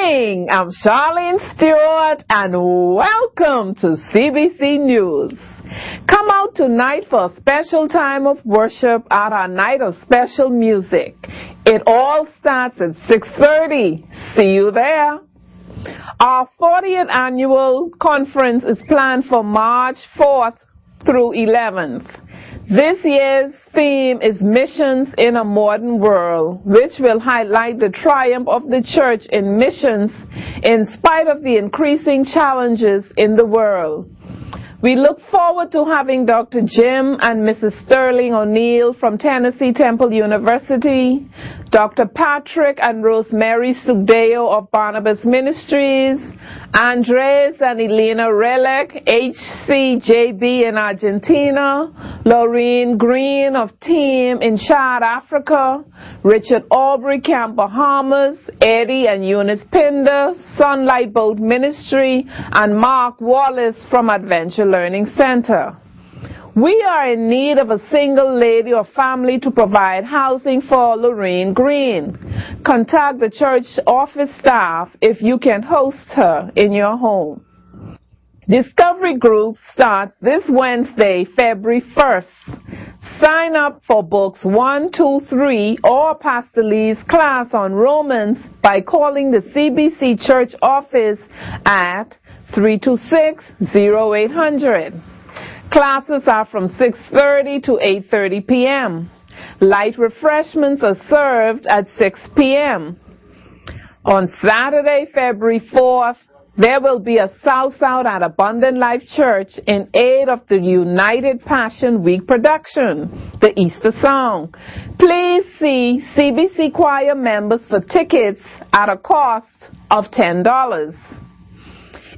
Morning. I'm Charlene Stewart and welcome to CBC News. Come out tonight for a special time of worship at our night of special music. It all starts at 6.30. See you there. Our 40th annual conference is planned for March 4th through 11th. This year's theme is Missions in a Modern World, which will highlight the triumph of the church in missions in spite of the increasing challenges in the world. We look forward to having Dr. Jim and Mrs. Sterling O'Neill from Tennessee Temple University, Dr. Patrick and Rosemary Sugdeo of Barnabas Ministries, Andres and Elena Relic, HCJB in Argentina, Laureen Green of Team in Chad, Africa, Richard Aubrey Camp Bahamas, Eddie and Eunice Pinder, Sunlight Boat Ministry, and Mark Wallace from Adventure Learning Center. We are in need of a single lady or family to provide housing for Lorraine Green. Contact the church office staff if you can host her in your home. Discovery Group starts this Wednesday, February 1st. Sign up for books 1, 2, 3 or Pastor Lee's class on Romans by calling the CBC church office at 326-0800. Classes are from 6.30 to 8.30 p.m. Light refreshments are served at 6 p.m. On Saturday, February 4th, there will be a South Out at Abundant Life Church in aid of the United Passion Week production, the Easter Song. Please see CBC Choir members for tickets at a cost of $10.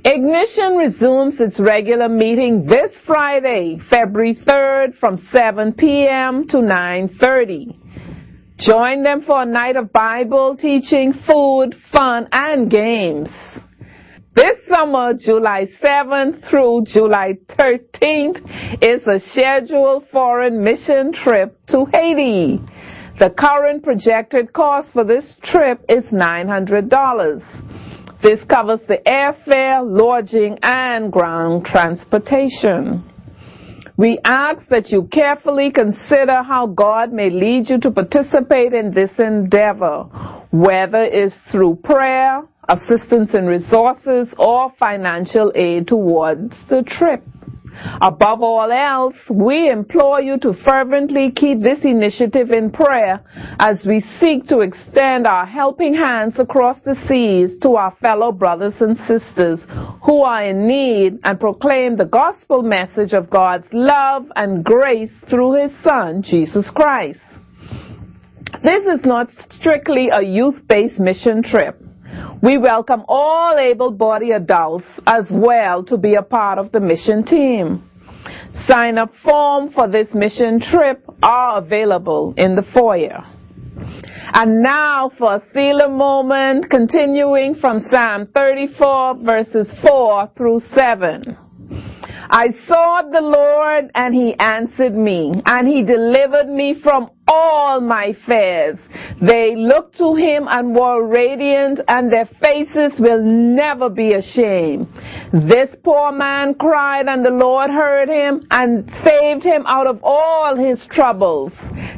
Ignition resumes its regular meeting this Friday, February 3rd from 7 p.m. to 9.30. Join them for a night of Bible teaching, food, fun, and games. This summer, July 7th through July 13th, is a scheduled foreign mission trip to Haiti. The current projected cost for this trip is $900. This covers the airfare, lodging, and ground transportation. We ask that you carefully consider how God may lead you to participate in this endeavor, whether it's through prayer, assistance in resources, or financial aid towards the trip. Above all else, we implore you to fervently keep this initiative in prayer as we seek to extend our helping hands across the seas to our fellow brothers and sisters who are in need and proclaim the gospel message of God's love and grace through His Son, Jesus Christ. This is not strictly a youth-based mission trip. We welcome all able-bodied adults as well to be a part of the mission team. Sign up form for this mission trip are available in the foyer. And now for a Selah moment continuing from Psalm 34 verses 4 through 7. I sought the Lord and he answered me and he delivered me from all my fears. They looked to him and were radiant and their faces will never be ashamed. This poor man cried and the Lord heard him and saved him out of all his troubles.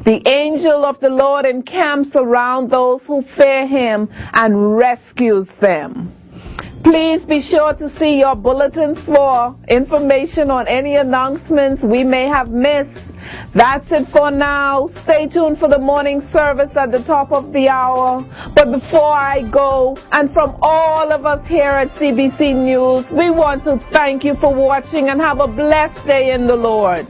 The angel of the Lord encamps around those who fear him and rescues them. Please be sure to see your bulletins for information on any announcements we may have missed. That's it for now. Stay tuned for the morning service at the top of the hour. But before I go, and from all of us here at CBC News, we want to thank you for watching and have a blessed day in the Lord.